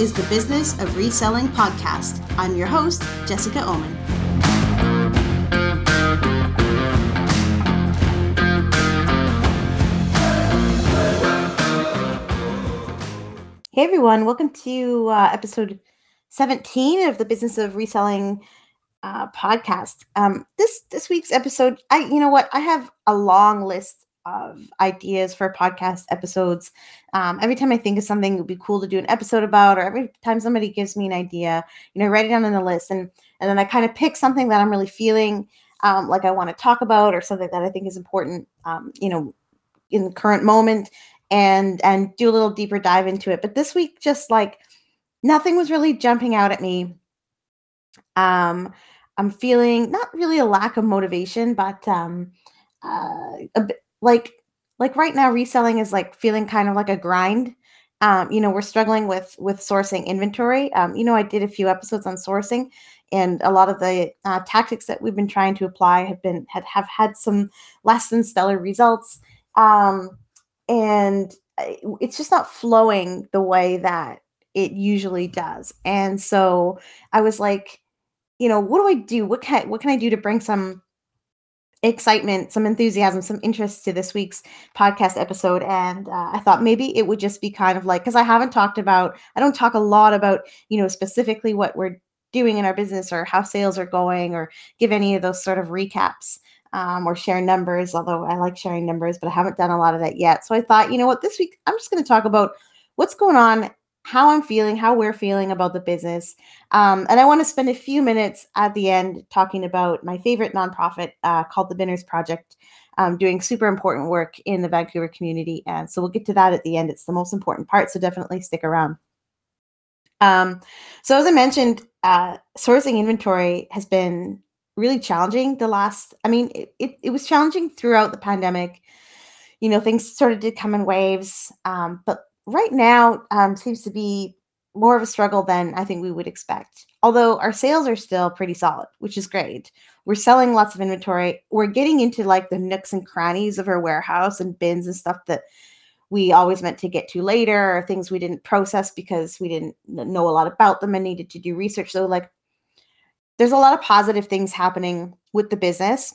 is the Business of Reselling podcast. I'm your host, Jessica Oman. Hey everyone, welcome to uh, episode 17 of the Business of Reselling uh, podcast. Um, this this week's episode, I you know what, I have a long list of ideas for podcast episodes. Um, every time I think of something it would be cool to do an episode about, or every time somebody gives me an idea, you know, write it down on the list, and and then I kind of pick something that I'm really feeling um, like I want to talk about, or something that I think is important, um, you know, in the current moment, and and do a little deeper dive into it. But this week, just like nothing was really jumping out at me. Um, I'm feeling not really a lack of motivation, but um, uh, a bit like like right now reselling is like feeling kind of like a grind. Um, you know we're struggling with with sourcing inventory. Um, you know i did a few episodes on sourcing and a lot of the uh, tactics that we've been trying to apply have been had have had some less than stellar results. Um, and uh, it's just not flowing the way that it usually does. And so i was like you know what do i do? What can I, what can i do to bring some excitement, some enthusiasm, some interest to this week's podcast episode. And uh, I thought maybe it would just be kind of like, because I haven't talked about, I don't talk a lot about, you know, specifically what we're doing in our business or how sales are going or give any of those sort of recaps. Um, or share numbers, although I like sharing numbers, but I haven't done a lot of that yet. So I thought, you know what, this week I'm just going to talk about what's going on how I'm feeling, how we're feeling about the business. Um, and I want to spend a few minutes at the end talking about my favorite nonprofit uh, called the Binners Project, um, doing super important work in the Vancouver community. And so we'll get to that at the end. It's the most important part. So definitely stick around. Um, so as I mentioned, uh, sourcing inventory has been really challenging the last, I mean, it, it, it was challenging throughout the pandemic. You know, things started to come in waves, um, but right now um, seems to be more of a struggle than I think we would expect. Although our sales are still pretty solid, which is great. We're selling lots of inventory. We're getting into like the nooks and crannies of our warehouse and bins and stuff that we always meant to get to later or things we didn't process because we didn't know a lot about them and needed to do research. So like there's a lot of positive things happening with the business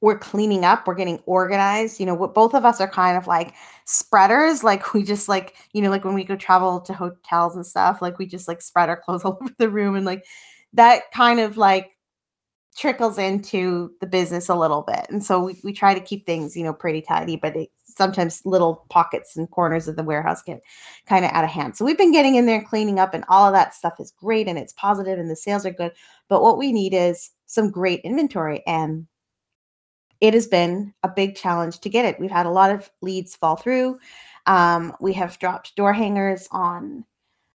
we're cleaning up we're getting organized you know what both of us are kind of like spreaders like we just like you know like when we go travel to hotels and stuff like we just like spread our clothes all over the room and like that kind of like trickles into the business a little bit. And so we, we try to keep things you know pretty tidy but it, sometimes little pockets and corners of the warehouse get kind of out of hand. So we've been getting in there cleaning up and all of that stuff is great and it's positive and the sales are good. But what we need is some great inventory and it has been a big challenge to get it. We've had a lot of leads fall through. Um, we have dropped door hangers on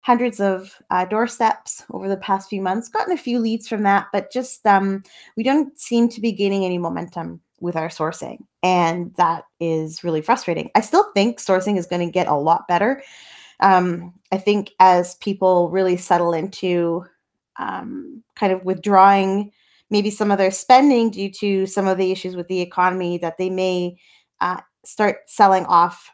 hundreds of uh, doorsteps over the past few months. Gotten a few leads from that, but just um, we don't seem to be gaining any momentum with our sourcing, and that is really frustrating. I still think sourcing is going to get a lot better. Um, I think as people really settle into um, kind of withdrawing maybe some of their spending due to some of the issues with the economy that they may uh, start selling off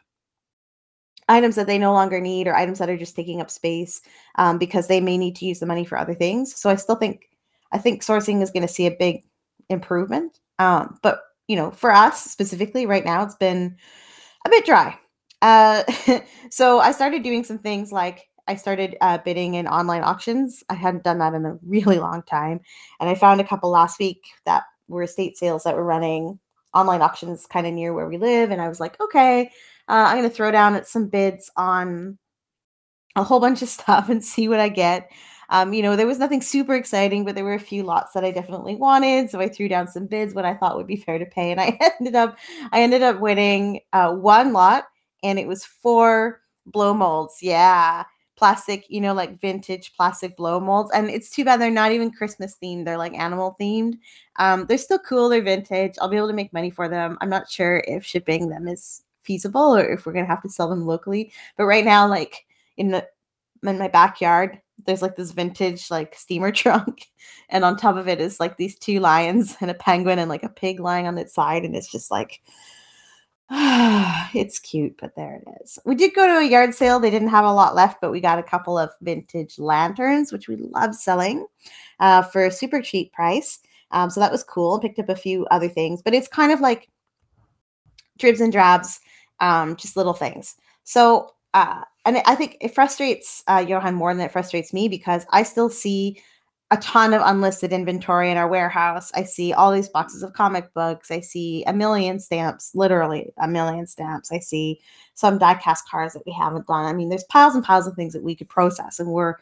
items that they no longer need or items that are just taking up space um, because they may need to use the money for other things. So I still think I think sourcing is going to see a big improvement. Um, but you know, for us specifically, right now it's been a bit dry. Uh, so I started doing some things like I started uh, bidding in online auctions. I hadn't done that in a really long time. And I found a couple last week that were estate sales that were running online auctions kind of near where we live. And I was like, okay, uh, I'm going to throw down at some bids on a whole bunch of stuff and see what I get. Um, you know, there was nothing super exciting, but there were a few lots that I definitely wanted. So I threw down some bids, what I thought would be fair to pay, and I ended up, I ended up winning uh, one lot, and it was four blow molds. Yeah, plastic, you know, like vintage plastic blow molds. And it's too bad they're not even Christmas themed. They're like animal themed. Um, they're still cool. They're vintage. I'll be able to make money for them. I'm not sure if shipping them is feasible or if we're gonna have to sell them locally. But right now, like in the in my backyard, there's like this vintage like steamer trunk, and on top of it is like these two lions and a penguin and like a pig lying on its side, and it's just like it's cute, but there it is. We did go to a yard sale. They didn't have a lot left, but we got a couple of vintage lanterns, which we love selling uh, for a super cheap price. Um, so that was cool. Picked up a few other things, but it's kind of like dribs and drabs, um, just little things. So, uh, and I think it frustrates uh, Johan more than it frustrates me because I still see a ton of unlisted inventory in our warehouse. I see all these boxes of comic books. I see a million stamps, literally a million stamps. I see some diecast cars that we haven't done. I mean, there's piles and piles of things that we could process, and we're,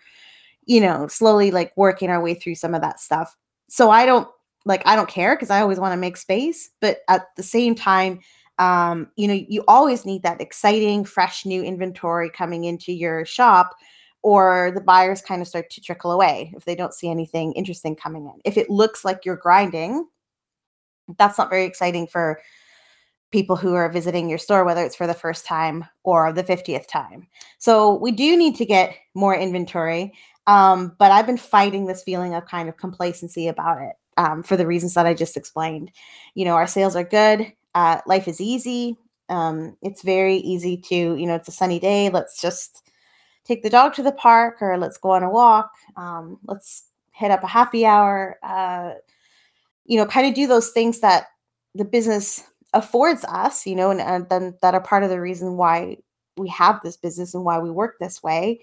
you know, slowly like working our way through some of that stuff. So I don't like, I don't care because I always want to make space, but at the same time, um, you know, you always need that exciting, fresh new inventory coming into your shop or the buyers kind of start to trickle away if they don't see anything interesting coming in. If it looks like you're grinding, that's not very exciting for people who are visiting your store, whether it's for the first time or the 50th time. So we do need to get more inventory. Um, but I've been fighting this feeling of kind of complacency about it um, for the reasons that I just explained. You know, our sales are good, uh, life is easy. Um, it's very easy to, you know, it's a sunny day. Let's just take the dog to the park or let's go on a walk. Um, let's hit up a happy hour. Uh, you know, kind of do those things that the business affords us, you know, and, and then that are part of the reason why we have this business and why we work this way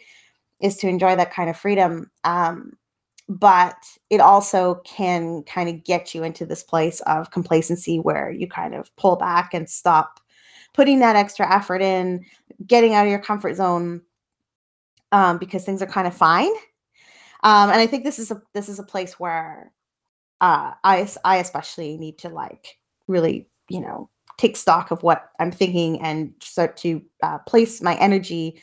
is to enjoy that kind of freedom. Um, but it also can kind of get you into this place of complacency where you kind of pull back and stop putting that extra effort in, getting out of your comfort zone um, because things are kind of fine. Um, and I think this is a this is a place where uh, I I especially need to like really you know take stock of what I'm thinking and start to uh, place my energy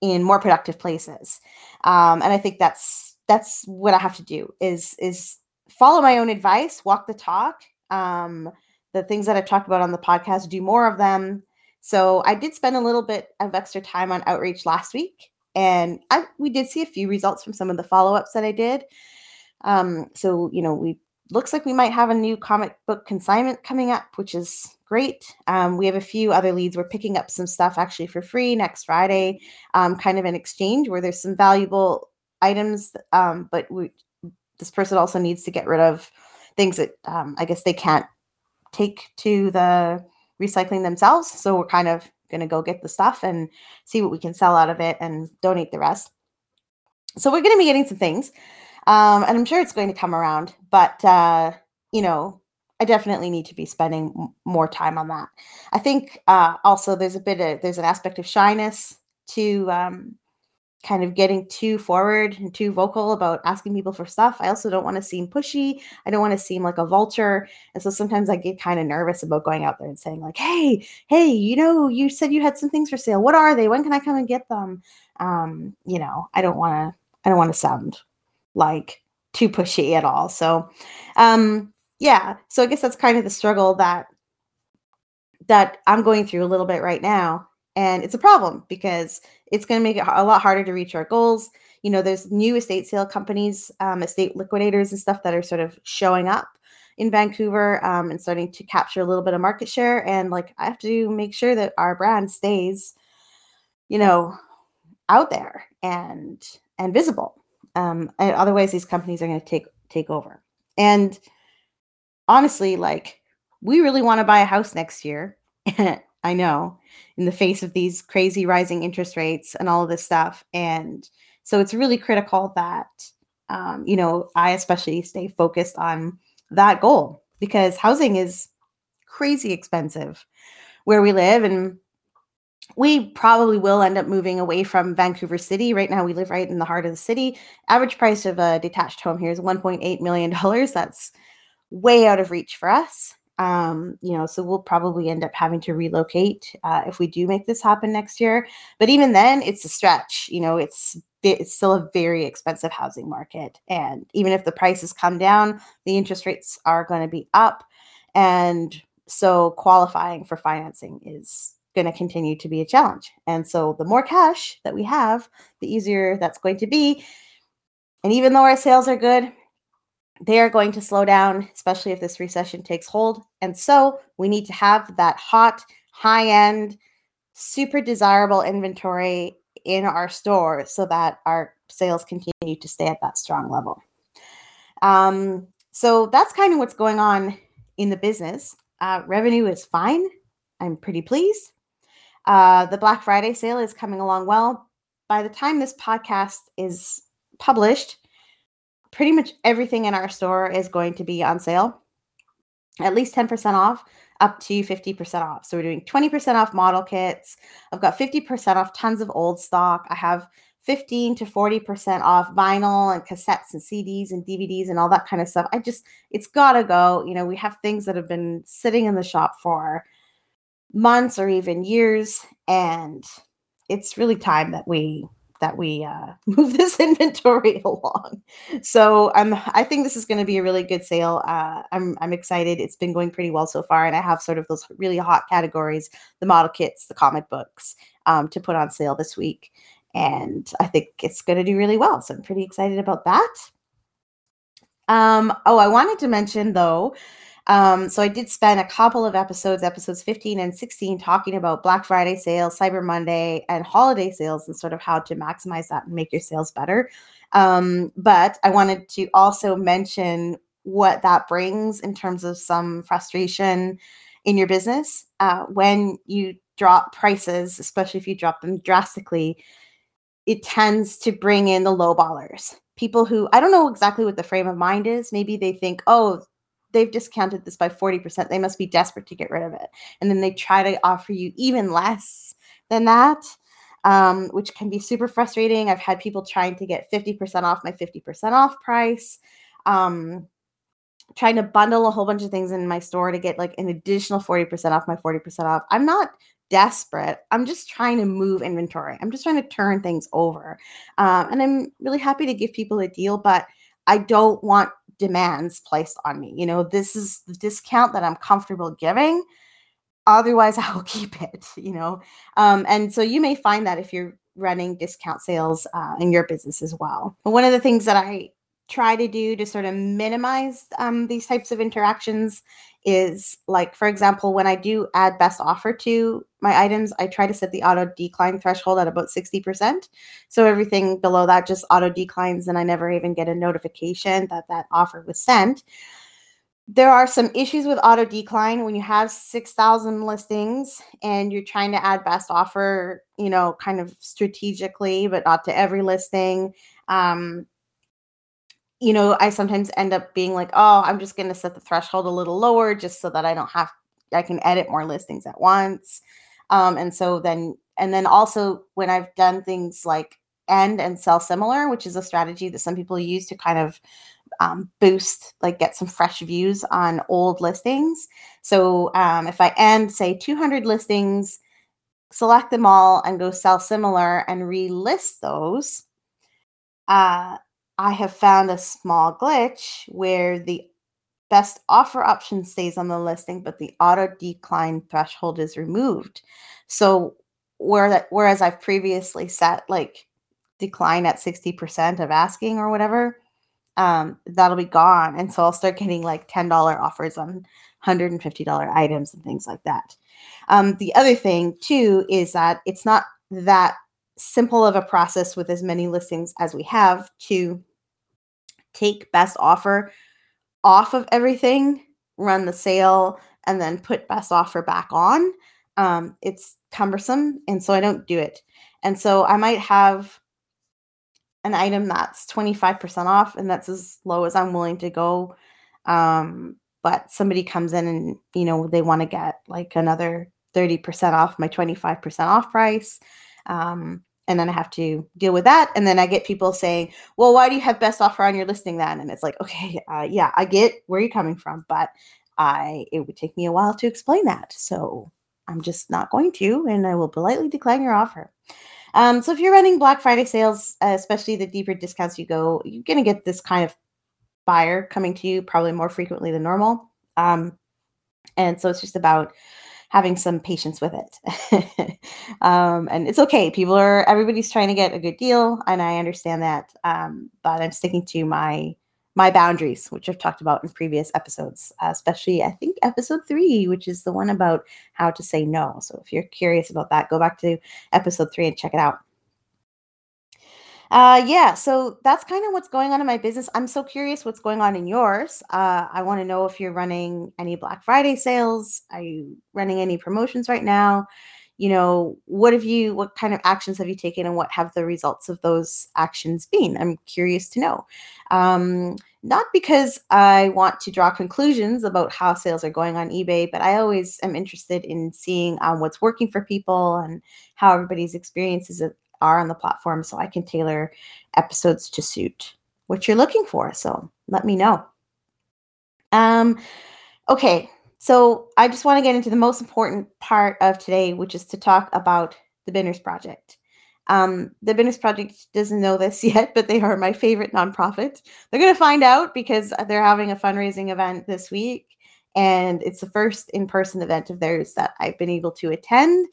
in more productive places. Um, and I think that's that's what I have to do is is follow my own advice, walk the talk. Um, the things that I've talked about on the podcast, do more of them. So I did spend a little bit of extra time on outreach last week and I we did see a few results from some of the follow-ups that I did. Um, so you know, we looks like we might have a new comic book consignment coming up, which is great. Um, we have a few other leads. We're picking up some stuff actually for free next Friday, um, kind of an exchange where there's some valuable items, um, but we, this person also needs to get rid of things that um, I guess they can't take to the recycling themselves. So we're kind of going to go get the stuff and see what we can sell out of it and donate the rest. So we're going to be getting some things. Um, and I'm sure it's going to come around, but, uh, you know, I definitely need to be spending m- more time on that. I think uh, also there's a bit of, there's an aspect of shyness to um, kind of getting too forward and too vocal about asking people for stuff. I also don't want to seem pushy. I don't want to seem like a vulture. And so sometimes I get kind of nervous about going out there and saying like, "Hey, hey, you know, you said you had some things for sale. What are they? When can I come and get them?" Um, you know, I don't want to I don't want to sound like too pushy at all. So, um yeah, so I guess that's kind of the struggle that that I'm going through a little bit right now and it's a problem because it's going to make it a lot harder to reach our goals. You know, there's new estate sale companies, um, estate liquidators, and stuff that are sort of showing up in Vancouver um, and starting to capture a little bit of market share. And like, I have to make sure that our brand stays, you know, out there and and visible. Um, and otherwise, these companies are going to take take over. And honestly, like, we really want to buy a house next year. I know, in the face of these crazy rising interest rates and all of this stuff. And so it's really critical that, um, you know, I especially stay focused on that goal because housing is crazy expensive where we live. And we probably will end up moving away from Vancouver City. Right now, we live right in the heart of the city. Average price of a detached home here is $1.8 million. That's way out of reach for us. Um, you know, so we'll probably end up having to relocate uh, if we do make this happen next year. But even then, it's a stretch. You know, it's it's still a very expensive housing market, and even if the prices come down, the interest rates are going to be up, and so qualifying for financing is going to continue to be a challenge. And so the more cash that we have, the easier that's going to be. And even though our sales are good, they are going to slow down, especially if this recession takes hold. And so we need to have that hot, high end, super desirable inventory in our store so that our sales continue to stay at that strong level. Um, so that's kind of what's going on in the business. Uh, revenue is fine. I'm pretty pleased. Uh, the Black Friday sale is coming along well. By the time this podcast is published, pretty much everything in our store is going to be on sale, at least 10% off, up to 50% off. So we're doing 20% off model kits. I've got 50% off tons of old stock. I have 15 to 40% off vinyl and cassettes and CDs and DVDs and all that kind of stuff. I just, it's got to go. You know, we have things that have been sitting in the shop for months or even years. And it's really time that we that we uh, move this inventory along. So I'm I think this is going to be a really good sale. Uh, I'm I'm excited. It's been going pretty well so far, and I have sort of those really hot categories: the model kits, the comic books, um, to put on sale this week, and I think it's going to do really well. So I'm pretty excited about that. Um, oh, I wanted to mention though um, so I did spend a couple of episodes, episodes 15 and 16, talking about Black Friday sales, Cyber Monday, and holiday sales, and sort of how to maximize that and make your sales better. Um, but I wanted to also mention what that brings in terms of some frustration in your business uh, when you drop prices, especially if you drop them drastically. It tends to bring in the low ballers people who I don't know exactly what the frame of mind is. Maybe they think, oh, they've discounted this by 40%. They must be desperate to get rid of it. And then they try to offer you even less than that, um, which can be super frustrating. I've had people trying to get 50% off my 50% off price. Um, trying to bundle a whole bunch of things in my store to get like an additional 40% off my 40% off. I'm not desperate. I'm just trying to move inventory. I'm just trying to turn things over. Um, and I'm really happy to give people a deal, but I don't want demands placed on me. You know, this is the discount that I'm comfortable giving. Otherwise, I will keep it, you know. Um, and so you may find that if you're running discount sales uh, in your business as well. But one of the things that I try to do to sort of minimize um, these types of interactions is like for example when i do add best offer to my items i try to set the auto decline threshold at about 60% so everything below that just auto declines and i never even get a notification that that offer was sent. There are some issues with auto decline when you have 6000 listings and you're trying to add best offer you know kind of strategically but not to every listing. Um, you know, I sometimes end up being like, oh, I'm just going to set the threshold a little lower just so that I don't have, I can edit more listings at once. Um, and so then, and then also when I've done things like end and sell similar, which is a strategy that some people use to kind of um, boost, like get some fresh views on old listings. So um, if I end, say, 200 listings, select them all and go sell similar and relist those. Uh, I have found a small glitch where the best offer option stays on the listing, but the auto decline threshold is removed. So where that whereas I've previously set like decline at 60% of asking or whatever, um, that'll be gone. And so I'll start getting like $10 offers on $150 items and things like that. Um, the other thing too is that it's not that simple of a process with as many listings as we have to take best offer off of everything, run the sale, and then put best offer back on. Um, it's cumbersome, and so I don't do it. And so I might have an item that's 25% off, and that's as low as I'm willing to go. Um, but somebody comes in and you know they want to get like another 30% off my 25% off price. Um, and then I have to deal with that. And then I get people saying, "Well, why do you have best offer on your listing then?" And it's like, okay, uh, yeah, I get where you're coming from, but I it would take me a while to explain that, so I'm just not going to, and I will politely decline your offer. Um, so if you're running Black Friday sales, uh, especially the deeper discounts you go, you're gonna get this kind of buyer coming to you probably more frequently than normal. Um, and so it's just about having some patience with it. um, and it's okay. People are everybody's trying to get a good deal, and I understand that. Um, but I'm sticking to my my boundaries, which I've talked about in previous episodes, especially I think episode three, which is the one about how to say no. So if you're curious about that, go back to episode three and check it out. Uh, yeah, so that's kind of what's going on in my business. I'm so curious what's going on in yours. Uh, I want to know if you're running any Black Friday sales. Are you running any promotions right now? You know, what have you, what kind of actions have you taken and what have the results of those actions been? I'm curious to know. Um, not because I want to draw conclusions about how sales are going on eBay, but I always am interested in seeing um, what's working for people and how everybody's experiences are on the platform so I can tailor episodes to suit what you're looking for. So let me know. Um, okay, so I just want to get into the most important part of today, which is to talk about the Binners Project. Um, the Binners Project doesn't know this yet, but they are my favorite nonprofit. They're going to find out because they're having a fundraising event this week, and it's the first in person event of theirs that I've been able to attend.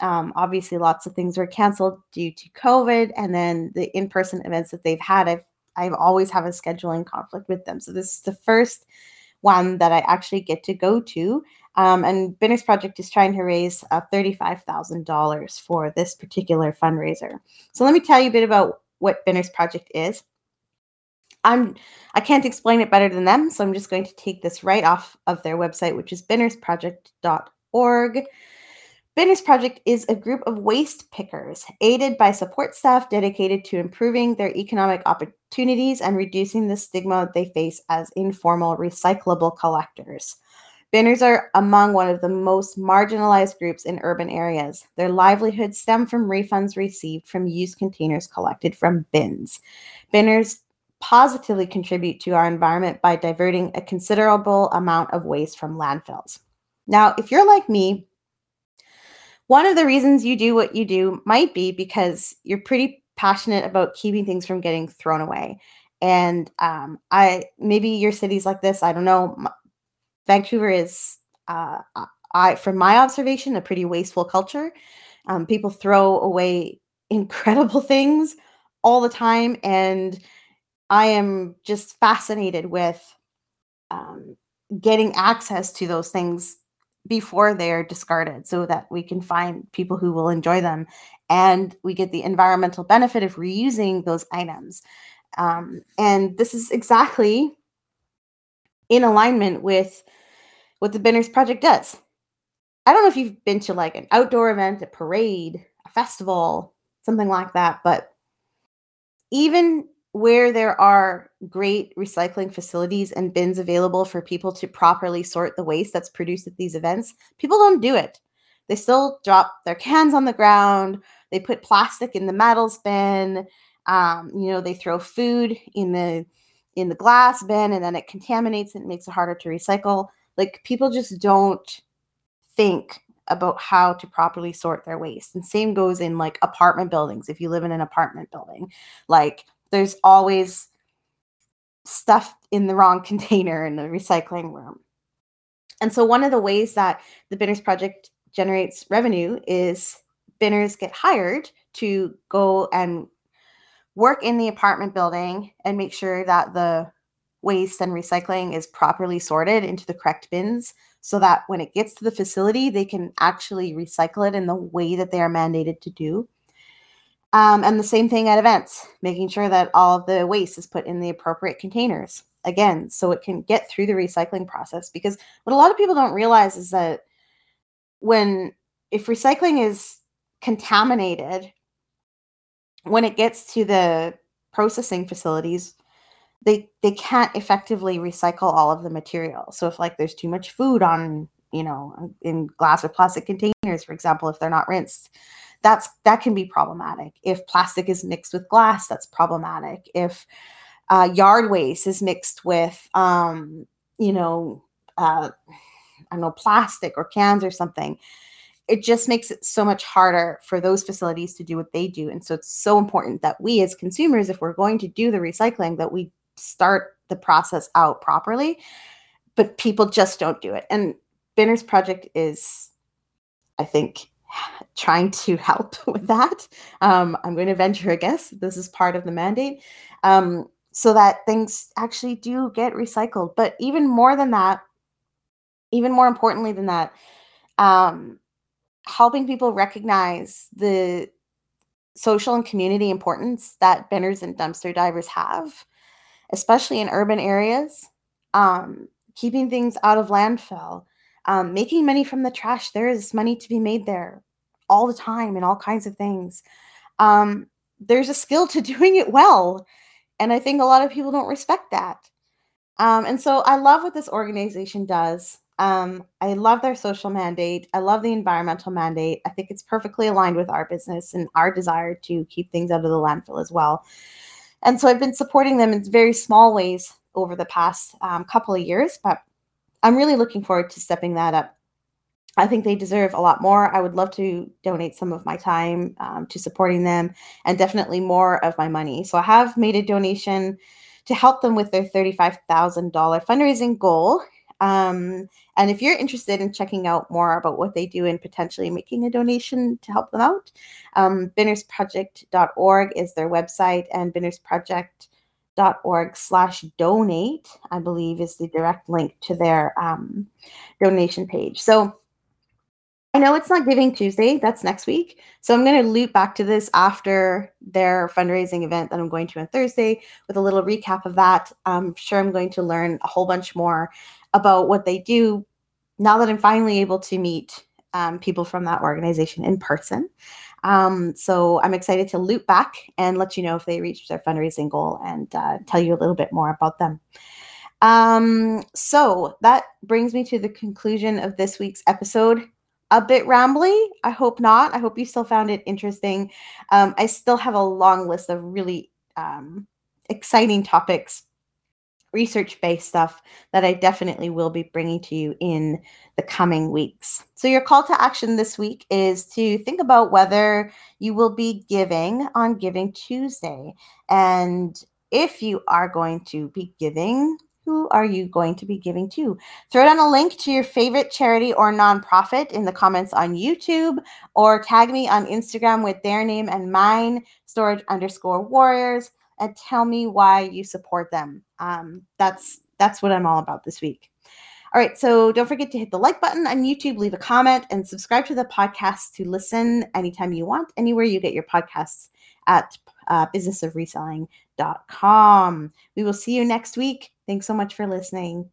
Um, obviously, lots of things were canceled due to COVID, and then the in-person events that they've had, I've I've always have a scheduling conflict with them. So this is the first one that I actually get to go to. Um, and Binners Project is trying to raise uh, $35,000 for this particular fundraiser. So let me tell you a bit about what Binners Project is. I'm I can't explain it better than them, so I'm just going to take this right off of their website, which is binnersproject.org. Binners Project is a group of waste pickers aided by support staff dedicated to improving their economic opportunities and reducing the stigma they face as informal recyclable collectors. Binners are among one of the most marginalized groups in urban areas. Their livelihoods stem from refunds received from used containers collected from bins. Binners positively contribute to our environment by diverting a considerable amount of waste from landfills. Now, if you're like me, one of the reasons you do what you do might be because you're pretty passionate about keeping things from getting thrown away. And um, I maybe your city's like this. I don't know. Vancouver is, uh, I from my observation, a pretty wasteful culture. Um, people throw away incredible things all the time, and I am just fascinated with um, getting access to those things before they're discarded so that we can find people who will enjoy them. And we get the environmental benefit of reusing those items. Um, and this is exactly in alignment with what the binners project does. I don't know if you've been to like an outdoor event a parade a festival something like that but even where there are great recycling facilities and bins available for people to properly sort the waste that's produced at these events, people don't do it. They still drop their cans on the ground. They put plastic in the metals bin. Um, you know, they throw food in the in the glass bin, and then it contaminates and makes it harder to recycle. Like people just don't think about how to properly sort their waste. And same goes in like apartment buildings. If you live in an apartment building, like there's always stuff in the wrong container in the recycling room. And so one of the ways that the Binners Project generates revenue is binners get hired to go and work in the apartment building and make sure that the waste and recycling is properly sorted into the correct bins so that when it gets to the facility, they can actually recycle it in the way that they are mandated to do. Um, and the same thing at events, making sure that all of the waste is put in the appropriate containers. Again, so it can get through the recycling process. Because what a lot of people don't realize is that when, if recycling is contaminated, when it gets to the processing facilities, they they can't effectively recycle all of the material. So if like there's too much food on, you know, in glass or plastic containers, for example, if they're not rinsed, that's that can be problematic. If plastic is mixed with glass, that's problematic. If uh, yard waste is mixed with, um, you know, uh, I don't know, plastic or cans or something, it just makes it so much harder for those facilities to do what they do. And so it's so important that we as consumers, if we're going to do the recycling, that we start the process out properly. But people just don't do it. And Binners Project is, I think, trying to help with that. Um, I'm going to venture a guess. This is part of the mandate. Um, so that things actually do get recycled. But even more than that, even more importantly than that, um, helping people recognize the social and community importance that binners and dumpster divers have, especially in urban areas. Um, keeping things out of landfill, um, making money from the trash. There is money to be made there all the time and all kinds of things. Um, there's a skill to doing it well. And I think a lot of people don't respect that. Um, and so I love what this organization does. Um, I love their social mandate. I love the environmental mandate. I think it's perfectly aligned with our business and our desire to keep things out of the landfill as well. And so I've been supporting them in very small ways over the past um, couple of years, but I'm really looking forward to stepping that up. I think they deserve a lot more. I would love to donate some of my time um, to supporting them and definitely more of my money. So I have made a donation to help them with their $35,000 fundraising goal. Um, and if you're interested in checking out more about what they do and potentially making a donation to help them out, um, binnersproject.org is their website, and binnersproject.org slash donate, I believe, is the direct link to their um, donation page. So I know it's not Giving Tuesday, that's next week. So I'm going to loop back to this after their fundraising event that I'm going to on Thursday with a little recap of that. I'm sure I'm going to learn a whole bunch more about what they do now that I'm finally able to meet um, people from that organization in person. Um, so I'm excited to loop back and let you know if they reach their fundraising goal and uh, tell you a little bit more about them. Um, so that brings me to the conclusion of this week's episode a bit rambly. I hope not. I hope you still found it interesting. Um, I still have a long list of really um, exciting topics, research based stuff that I definitely will be bringing to you in the coming weeks. So, your call to action this week is to think about whether you will be giving on Giving Tuesday. And if you are going to be giving, who are you going to be giving to? Throw down a link to your favorite charity or nonprofit in the comments on YouTube or tag me on Instagram with their name and mine, storage underscore warriors, and tell me why you support them. Um, that's that's what I'm all about this week. All right, so don't forget to hit the like button on YouTube, leave a comment, and subscribe to the podcast to listen anytime you want, anywhere you get your podcasts at uh, businessofreselling.com. We will see you next week. Thanks so much for listening.